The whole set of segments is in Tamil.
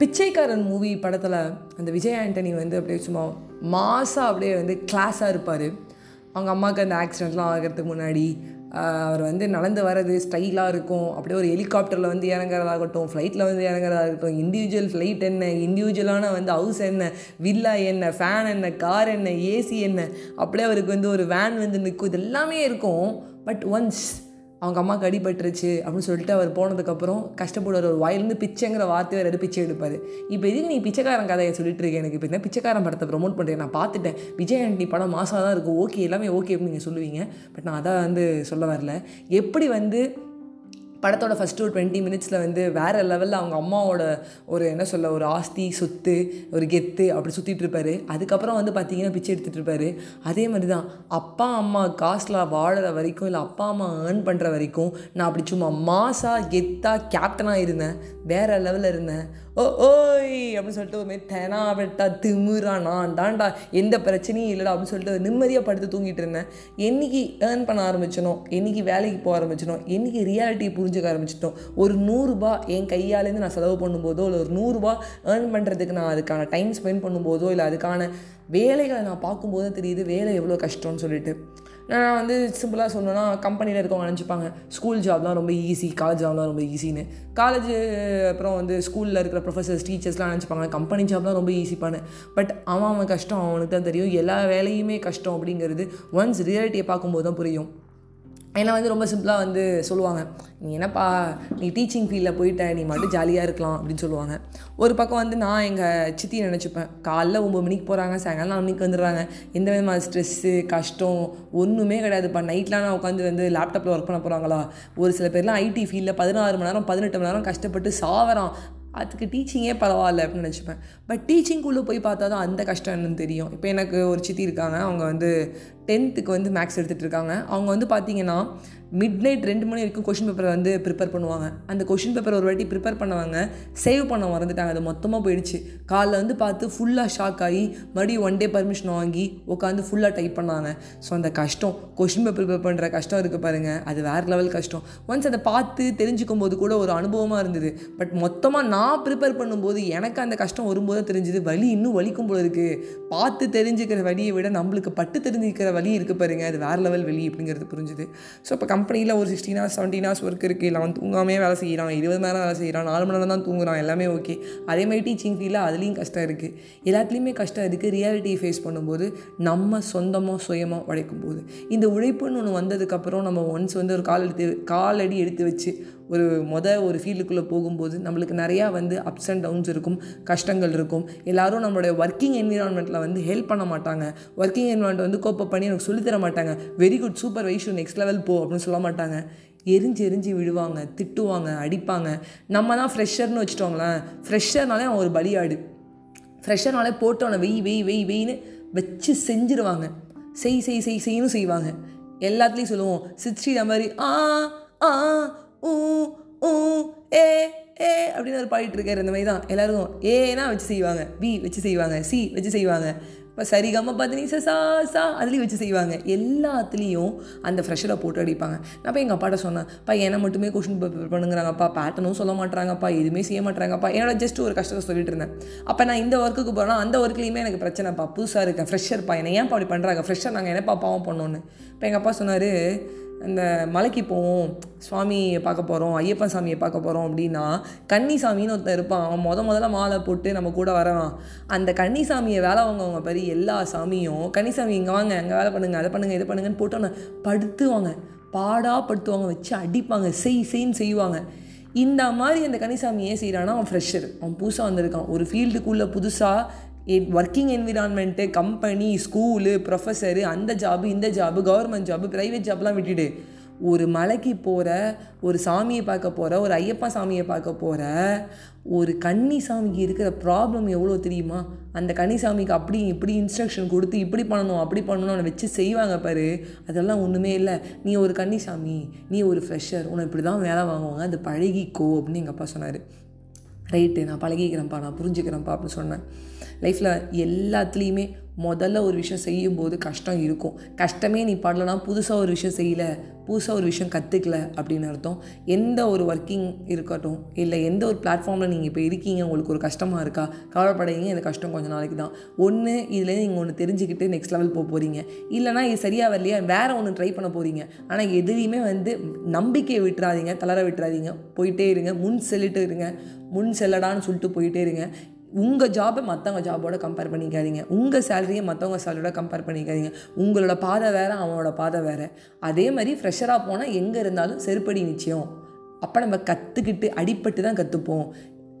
பிச்சைக்காரன் மூவி படத்தில் அந்த விஜய் ஆண்டனி வந்து அப்படியே சும்மா மாசாக அப்படியே வந்து கிளாஸாக இருப்பார். அவங்க அம்மாவுக்கு அந்த ஆக்சிடெண்ட்லாம் ஆகிறதுக்கு முன்னாடி அவர் வந்து நடந்து வர்றது ஸ்டைலாக இருக்கும். அப்படியே ஒரு ஹெலிகாப்டரில் வந்து இறங்குறதாகட்டும் ஃப்ளைட்டில் வந்து இறங்குறதாகட்டும் இண்டிவிஜுவல் ஃப்ளைட் என்ன இண்டிவிஜுவலான வந்து ஹவுஸ் என்ன வில்லா என்ன ஃபேன் என்ன கார் என்ன ஏசி என்ன அப்படியே அவருக்கு வந்து ஒரு வேன் வந்து நிற்கும் இது எல்லாமே இருக்கும். பட் ஒன்ஸ் அவங்க அம்மாவுக்கு அடிபட்டுருச்சு அப்படின்னு சொல்லிட்டு அவர் போனதுக்கப்புறம் கஷ்டப்படுவார். ஒரு வாயிலிருந்து பிச்சைங்கிற வார்த்தை வேறு பிச்சை எடுப்பார். இப்போ எதுக்கு நீ பிச்சைக்காரன் கதையை சொல்லிட்டு இருக்க எனக்கு? இப்போ என்ன பிச்சைக்காரன் படத்தை ப்ரொமோட் பண்ணுறேன் நான் பார்த்துட்டேன். விஜய் ஆண்டி படம் மாசாக தான் இருக்கும் ஓகே எல்லாமே ஓகே அப்படின்னு நீங்கள் சொல்லுவீங்க. பட் நான் அதான் வந்து சொல்ல வரல. எப்படி வந்து படத்தோட ஃபஸ்ட்டு ஒரு டுவெண்ட்டி மினிட்ஸில் வந்து வேறு லெவலில் அவங்க அம்மாவோட ஒரு என்ன சொல்ல ஒரு ஆஸ்தி சொத்து ஒரு கெத்து அப்படி சுற்றிட்டுருப்பாரு அதுக்கப்புறம் வந்து பார்த்தீங்கன்னா பிச்சை எடுத்துகிட்டுருப்பாரு அதே மாதிரி தான் அப்பா அம்மா காசில் வாழற வரைக்கும் இல்லை அப்பா அம்மா ஏர்ன் பண்ணுற வரைக்கும் நான் அப்படி சும்மா மாசாக கெத்தாக கேப்டனாக இருந்தேன். வேறு லெவலில் இருந்தேன். ஓ ஓய் அப்படின்னு சொல்லிட்டு ஒரு மாதிரி தெனா வெட்டா திமுறா நான் தான்டா எந்த பிரச்சனையும் இல்லைடா அப்படின்னு சொல்லிட்டு நிம்மதியாக படுத்து தூங்கிட்டு இருந்தேன். என்னைக்கு ஏர்ன் பண்ண ஆரம்பிச்சனோ என்னைக்கு வேலைக்கு போக ஆரம்பிச்சனோ என்னைக்கு புரிஞ்சு புரிஞ்சுக்க ஆரம்பிச்சிட்டோம். ஒரு நூறுரூபா என் கையாலேருந்து நான் செலவு பண்ணும்போதோ இல்லை ஒரு நூறுரூபா ஏர்ன் பண்ணுறதுக்கு நான் அதுக்கான டைம் ஸ்பெண்ட் பண்ணும்போதோ இல்லை அதுக்கான வேலைகளை நான் பார்க்கும்போது தெரியுது வேலை எவ்வளோ கஷ்டம்னு சொல்லிட்டு. நான் வந்து சிம்பிளாக சொல்லணும்னா கம்பெனியில் இருக்கவங்க நினச்சிப்பாங்க ஸ்கூல் ஜாப்லாம் ரொம்ப ஈஸி காலேஜ் ஜாப்லாம் ரொம்ப ஈஸின்னு காலேஜ் அப்புறம் வந்து ஸ்கூலில் இருக்கிற ப்ரொஃபஸர்ஸ் டீச்சர்ஸ்லாம் நினச்சிப்பாங்க கம்பெனி ஜாப்லாம் ரொம்ப ஈஸிப்பானு பட் அவன் அவன் கஷ்டம் அவனுக்கு தான் தெரியும். எல்லா வேலையுமே கஷ்டம் அப்படிங்கிறது ஒன்ஸ் ரியாலிட்டியை பார்க்கும்போது தான் புரியும். ஏன்னா வந்து ரொம்ப சிம்பிளாக வந்து சொல்லுவாங்க நீ என்னப்பா நீ டீச்சிங் ஃபீல்டில் போயிட்ட நீ மட்டும் ஜாலியாக இருக்கலாம் அப்படின்னு சொல்லுவாங்க. ஒரு பக்கம் வந்து நான் எங்கள் சித்தி நினச்சிப்பேன் காலைல ஒம்பது மணிக்கு போகிறாங்க சாயங்காலம் நாலு மணிக்கு வந்துடுறாங்க. எந்த விதமான ஸ்ட்ரெஸ்ஸு கஷ்டம் ஒன்றுமே கிடையாதுப்பா. நைட்லாம் நான் உட்காந்து வந்து லேப்டாப்பில் ஒர்க் பண்ண போகிறாங்களா ஒரு சில பேர்லாம் ஐடி ஃபீல்டில் பதினாறு மணி நேரம் பதினெட்டு மணி நேரம் கஷ்டப்பட்டு சாவறான். அதுக்கு டீச்சிங்கே பரவாயில்ல அப்படின்னு நினச்சிப்பேன். பட் டீச்சிங்குள்ளே போய் பார்த்தா தான் அந்த கஷ்டம் என்னன்னு தெரியும். இப்போ எனக்கு ஒரு சித்தி இருக்காங்க அவங்க வந்து டென்த்துக்கு வந்து மேக்ஸ் எடுத்துகிட்டு இருக்காங்க. அவங்க வந்து பார்த்தீங்கன்னா மிட் நைட் ரெண்டு மணி வரைக்கும் கொஷின் பேப்பரை வந்து ப்ரிப்பேர் பண்ணுவாங்க. அந்த கொஷின் பேப்பர் ஒரு வாட்டி ப்ரிப்பேர் பண்ணவங்க சேவ் பண்ண மறந்துட்டாங்க. அது மொத்தமாக போயிடுச்சு. காலைல வந்து பார்த்து ஃபுல்லாக ஷாக் ஆகி மறுபடியும் ஒன் டே பர்மிஷன் வாங்கி உட்காந்து ஃபுல்லாக டைப் பண்ணாங்க. ஸோ அந்த கஷ்டம் கொஷின் பேப்பர் ப்ரிப்பேர் பண்ணுற கஷ்டம் இருக்குது பாருங்கள் அது வேறு லெவல் கஷ்டம். ஒன்ஸ் அதை பார்த்து தெரிஞ்சுக்கும் போது கூட ஒரு அனுபவமாக இருந்தது. பட் மொத்தமாக நான் ப்ரிப்பேர் பண்ணும்போது எனக்கு அந்த கஷ்டம் வரும்போது தெரிஞ்சுது வலி இன்னும் வலிக்கும் போல இருக்குது பார்த்து தெரிஞ்சுக்கிற வழியை விட நம்மளுக்கு பட்டு தெரிஞ்சுக்கிற வழி இருக்குது பாருங்க. அது வேறு லெவல் வெளி அப்படிங்கிறது புரிஞ்சுது. ஸோ இப்போ கம்பெனியில் ஒரு sixteen hours seventeen hours work இருக்குது இல்லை அவன் தூங்காமே வேலை செய்கிறான் இருபது மணி நேரம் வேலை செய்கிறான் நாலு மணி நேரம் தான் தூங்குறான். எல்லாமே ஓகே அதே மாதிரி டீச்சிங் ஃபீல்டில் அதுலேயும் கஷ்டம் இருக்குது எல்லாத்துலேயுமே கஷ்டம் இருக்குது ரியாலிட்டியை ஃபேஸ் பண்ணும்போது நம்ம சொந்தமாக சுயமாக உழைக்கும் போது இந்த உழைப்புன்னு ஒன்று வந்ததுக்கப்புறம் நம்ம ஒன்ஸ் வந்து ஒரு கால் எடுத்து காலடி எடுத்து வச்சு ஒரு மொத ஒரு ஃபீல்டுக்குள்ளே போகும்போது நம்மளுக்கு நிறையா வந்து அப்ஸ் அண்ட் டவுன்ஸ் இருக்கும் கஷ்டங்கள் இருக்கும். எல்லாரும் நம்மளுடைய ஒர்க்கிங் என்விரான்மெண்ட்டில் வந்து ஹெல்ப் பண்ண மாட்டாங்க. ஒர்க்கிங் என்விரான்மெண்ட் வந்து கோப்பப் பண்ணி எனக்கு சொல்லித்தர மாட்டாங்க. Very good super Vaishu next level போ அப்படின்னு சொல்ல மாட்டாங்க. எரிஞ்சு எரிஞ்சு விடுவாங்க திட்டுவாங்க அடிப்பாங்க. நம்ம தான் ஃப்ரெஷர்னு வச்சுட்டோங்களேன். ஃப்ரெஷர்னாலே அவன் ஒரு பலியாடு. ஃப்ரெஷர்னாலே போட்டு அவனை வெய் வெய் வெய் வெயின்னு வச்சு செஞ்சிருவாங்க. செய் செய் செய் செய்யணும் செய்வாங்க. எல்லாத்துலேயும் சொல்லுவோம் சித்ஸ்ரீ மாதிரி ஆ ஆ ஊ ஊ ஏ ஏ அப்படின்னு ஒரு பாடிட்டு இருக்காரு இந்த மாதிரி தான் எல்லாருக்கும் ஏனா வச்சு செய்வாங்க பி வச்சு செய்வாங்க சி வச்சு செய்வாங்க. இப்போ சரிகம பதினி சா சா அதுலேயும் வச்சு செய்வாங்க. எல்லாத்துலேயும் அந்த ஃப்ரெஷரை போட்டு அடிப்பாங்க. நான் போய் எங்கள் அப்பாட்ட சொன்னேன் பையனை என்னை மட்டுமே கொஷின் ப்ரிப்பேர் பண்ணுங்கிறாங்கப்பா. பேட்டர்னும் சொல்ல மாட்டாங்கப்பா எதுவுமே செய்ய மாட்டாங்கப்பா என்னோட ஜஸ்ட் ஒரு கஷ்டத்தை சொல்லிட்டு இருந்தேன். அப்போ நான் இந்த ஒர்க்குக்கு போகிறேன்னா அந்த ஒர்க்லேயுமே எனக்கு பிரச்சனைப்பா புதுசாக இருக்கேன். ஃப்ரெஷர்ப்பா என்னை ஏன்ப்பா அப்படி பண்ணுறாங்க ஃப்ரெஷர் நாங்கள் என்னப்பா பாவம் பண்ணோன்னு இப்போ எங்கள் அப்பா சொன்னார் இந்த மலைக்கு போவோம் சுவாமியை பார்க்க போகிறோம் ஐயப்பன் சாமியை பார்க்க போகிறோம் அப்படின்னா கன்னிசாமின்னு ஒருத்தன் இருப்பான். அவன் முத முதல்ல மாலை போட்டு நம்ம கூட வரான் அந்த கன்னிசாமியை வேலை வாங்குவாங்க பாரு எல்லா சாமியும் கன்னிசாமி இங்கே வாங்க அங்கே வேலை பண்ணுங்க அதை பண்ணுங்க இதை பண்ணுங்கன்னு போட்டோன்னு படுத்துவாங்க. பாடாக படுத்துவாங்க வச்சு அடிப்பாங்க செய் செய்ன்னு செய்வாங்க. இந்த மாதிரி அந்த கனிசாமி ஏன் செய்கிறான்னா அவன் ஃப்ரெஷர் அவன் புதுசாக வந்திருக்கான். ஒரு ஃபீல்டுக்குள்ளே புதுசாக working environment company school professor அந்த ஜாபு இந்த ஜாபு கவர்மெண்ட் ஜாபு ப்ரைவேட் ஜாப்லாம் விட்டுட்டு ஒரு மலைக்கு போகிற ஒரு சாமியை பார்க்க போகிற ஒரு ஐயப்பா சாமியை பார்க்க போகிற ஒரு கன்னி சாமிக்கு இருக்கிற ப்ராப்ளம் எவ்வளோ தெரியுமா? அந்த கன்னி சாமிக்கு அப்படி இப்படி இன்ஸ்ட்ரக்ஷன் கொடுத்து இப்படி பண்ணணும் அப்படி பண்ணணும் அவனை வச்சு செய்வாங்க பாரு. அதெல்லாம் ஒன்றுமே இல்லை. நீ ஒரு கன்னி சாமி நீ ஒரு ஃப்ரெஷர் உன்னை இப்படி தான் வேலை வாங்குவாங்க. அது பழகிக்கோ அப்படின்னு எங்கள் அப்பா சொன்னார். ரைட்டு நான் பழகிக்கிறேன்ப்பா நான் புரிஞ்சுக்கிறேன்ப்பா அப்படின்னு சொன்னேன். லைஃப்பில் எல்லாத்துலேயுமே முதல்ல ஒரு விஷயம் செய்யும்போது கஷ்டம் இருக்கும். கஷ்டமே நீ படலைன்னா புதுசாக ஒரு விஷயம் செய்யல புதுசாக ஒரு விஷயம் கற்றுக்கல அப்படின்னு அர்த்தம். எந்த ஒரு ஒர்க்கிங் இருக்கட்டும் இல்லை எந்த ஒரு பிளாட்ஃபார்மில் நீங்கள் இப்போ இருக்கீங்க உங்களுக்கு ஒரு கஷ்டமாக இருக்கா கவலைப்படாதீங்க இந்த கஷ்டம் கொஞ்சம் நாளைக்கு தான். ஒன்று இதுலேருந்து நீங்கள் ஒன்று தெரிஞ்சுக்கிட்டு நெக்ஸ்ட் லெவல் போக போகிறீங்க இல்லைனா இது சரியாக வரலையா வேறு ஒன்று ட்ரை பண்ண போகிறீங்க ஆனால் எதுலேயுமே வந்து நம்பிக்கையை விட்டுறாதீங்க தளர விட்டுறாதீங்க. போயிட்டே இருங்க முன் செல்லிட்டு இருங்க முன் செல்லடான்னு சொல்லிட்டு போயிட்டே இருங்க. உங்கள் ஜாபை மற்றவங்க ஜாபோட கம்பேர் பண்ணிக்காதீங்க. உங்கள் சேலரியை மற்றவங்க சேலரியோட கம்பேர் பண்ணிக்காதீங்க. உங்களோட பாதை வேறு அவனோட பாதை வேறு. அதே மாதிரி ஃப்ரெஷராக போனால் எங்கே இருந்தாலும் செருப்படி நிச்சயம். அப்போ நம்ம கற்றுக்கிட்டு அடிப்பட்டு தான் கற்றுப்போம்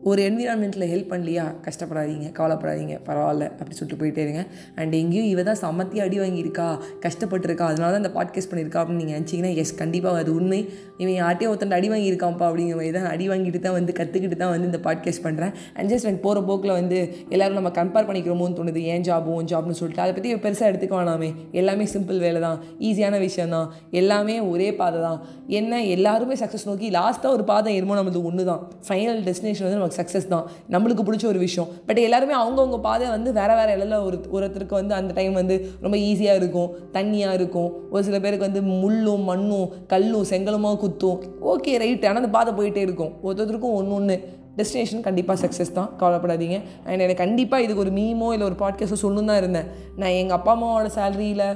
ஒரு என்விரான்மெண்ட்டில் ஹெல்ப் பண்ணலையா? கஷ்டப்படாதீங்க கவலைப்படாதீங்க பரவாயில்ல அப்படி சொல்லிட்டு போயிட்டே இருங்க. அண்ட் எங்கேயும் இவ தான் சமத்தி அடி வாங்கியிருக்கா கஷ்டப்பட்டுருக்கா அதனால தான் இந்த பாட்காஸ்ட் பண்ணியிருக்கா அப்படின்னு நீங்கள் நினச்சிங்கன்னா எஸ் கண்டிப்பாக அது உண்மை. இவன் யார்ட்டையும் ஒருத்தன் அடி வாங்கியிருக்கான்ப்பா அப்படிங்கிற மாதிரி தான் அடி வாங்கிட்டு தான் வந்து கற்றுக்கிட்டு தான் வந்து இந்த பாட்காஸ்ட் பண்ணுறேன் அண்ட் ஜஸ்ட் எனக்கு போகிற போக்கில் வந்து எல்லோரும் நம்ம கம்பேர் பண்ணிக்கிறோமோன்னு தோணுது ஏன் ஜாப் உன் ஜாப்னு சொல்லிட்டு. அதை பற்றி பெருசாக எடுத்துக்க வேணாமே. எல்லாமே சிம்பிள் வேலை தான் ஈஸியான விஷயம் தான். எல்லாமே ஒரே பாதை தான். என்ன எல்லாருமே சக்ஸஸ் நோக்கி லாஸ்ட்டாக ஒரு பாதை ஏறுமோ நம்மளது ஒன்று தான் ஃபைனல் டெஸ்டினேஷன் வந்து நமக்கு சக்ஸஸ் தான். நம்மளுக்கு பிடிச்ச ஒரு விஷயம். பட் எல்லாருமே அவங்கவுங்க பாதை வந்து வேறு வேறு இலையில் ஒரு ஒருத்தருக்கு வந்து அந்த டைம் வந்து ரொம்ப ஈஸியாக இருக்கும் தண்ணியாக இருக்கும். ஒரு சில பேருக்கு வந்து முள்ளும் மண்ணும் கல்லும் செங்கலுமாக குத்தும். ஓகே ரைட் ஆனால் அந்த பாதை போயிட்டே இருக்கும். ஒருத்தருக்கும் ஒன்று ஒன்று டெஸ்டினேஷன் கண்டிப்பாக சக்ஸஸ் தான். கவலைப்படாதீங்க. அண்ட் எனக்கு கண்டிப்பாக இதுக்கு ஒரு மீமோ இல்லை ஒரு பாட்காஸ்ட்டோ சொல்லணும் தான் இருந்தேன். நான் எங்கள் அப்பா அம்மாவோட சேலரியில்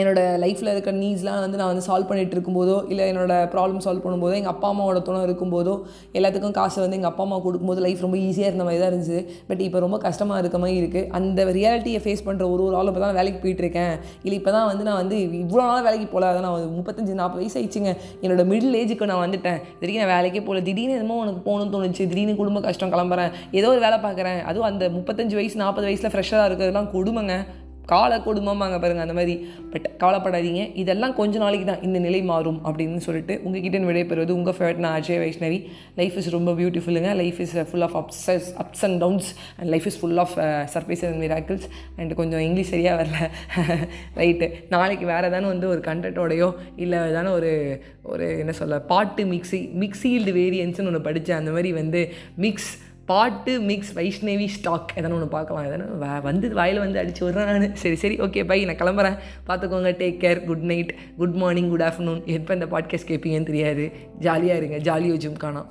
என்னோடய லைஃப்பில் இருக்க நீட்ஸ்லாம் வந்து நான் வந்து சால்வ் பண்ணிகிட்டு இருக்கும்போதோ இல்லை என்னோடய ப்ராப்ளம் சால்வ் பண்ணும்போதோ எங்கள் அப்பா அம்மாவோட துணை இருக்கும்போதோ எல்லாத்துக்கும் காசு வந்து எங்கள் அப்பா அம்மா கொடுக்கும்போது லைஃப் ரொம்ப ஈஸியாக இருந்த மாதிரி தான் இருந்துச்சு. பட் இப்போ ரொம்ப கஷ்டமாக இருக்க மாதிரி இருக்குது அந்த ரியாலிட்டியை ஃபேஸ் பண்ணுற ஒரு ஒரு ஆள் இப்போ தான் வேலைக்கு போயிட்டுருக்கேன் இல்லை இப்போ தான் வந்து நான் வந்து இவ்வளோ நாள் வேலைக்கு போகல அதான் நான் முப்பத்தஞ்சு நாற்பது வயசு ஆயிடுச்சுங்க. என்னோட மிடில் ஏஜுக்கு நான் வந்துட்டேன். இது நான் வேலைக்கே போகல திடீர்னு என்னமோ உனக்கு போகணும்னு தோணுச்சு. திடீர்னு குடும்ப கஷ்டம் கிளம்புறேன். ஏதோ ஒரு வேலை பார்க்குறேன். அதுவும் அந்த முப்பத்தஞ்சு வயசு நாற்பது வயசில் ஃப்ரெஷ்ஷாக இருக்கிறதுலாம் கொடுமைங்க. கால கொடுமைமாங்க பாருங்கள் அந்த மாதிரி. பட் கவலைப்படாதீங்க. இதெல்லாம் கொஞ்ச நாளைக்கு தான் இந்த நிலை மாறும் அப்படின்னு சொல்லிட்டு உங்ககிட்ட விடைபெறுவது உங்கள் ஃபேவரட் நான் அஜய் வைஷ்ணவி. லைஃப் இஸ் ரொம்ப பியூட்டிஃபுல்லுங்க life is full of அப்சஸ் ups and downs and life is full of surprise and miracles and கொஞ்சம் இங்கிலீஷ் சரியாக வரல. ரைட்டு நாளைக்கு வேறு ஏதானு வந்து ஒரு கண்டென்ட்டோடையோ இல்லை ஏதான ஒரு ஒரு என்ன சொல்ல பாட்டு மிக்ஸி மிக்ஸீல்டு வேரியன்ஸ்னு ஒன்று படித்தேன் அந்த மாதிரி வந்து மிக்ஸ் பாட்டு மிக்ஸ் வைஷ்ணவி ஸ்டாக் எதனா ஒன்று பார்க்கலாம். எதனா வ வந்து வாயில் வந்து அடிச்சு விட்றேன் நான். சரி சரி ஓகே பை நான் கிளம்புறேன். பார்த்துக்கோங்க take care good night good morning good afternoon எப்போ இந்த பாட்காஸ்ட் கேட்பீங்கன்னு தெரியாது. ஜாலியாக இருங்க. ஜாலியோ ஜிம் காணாம்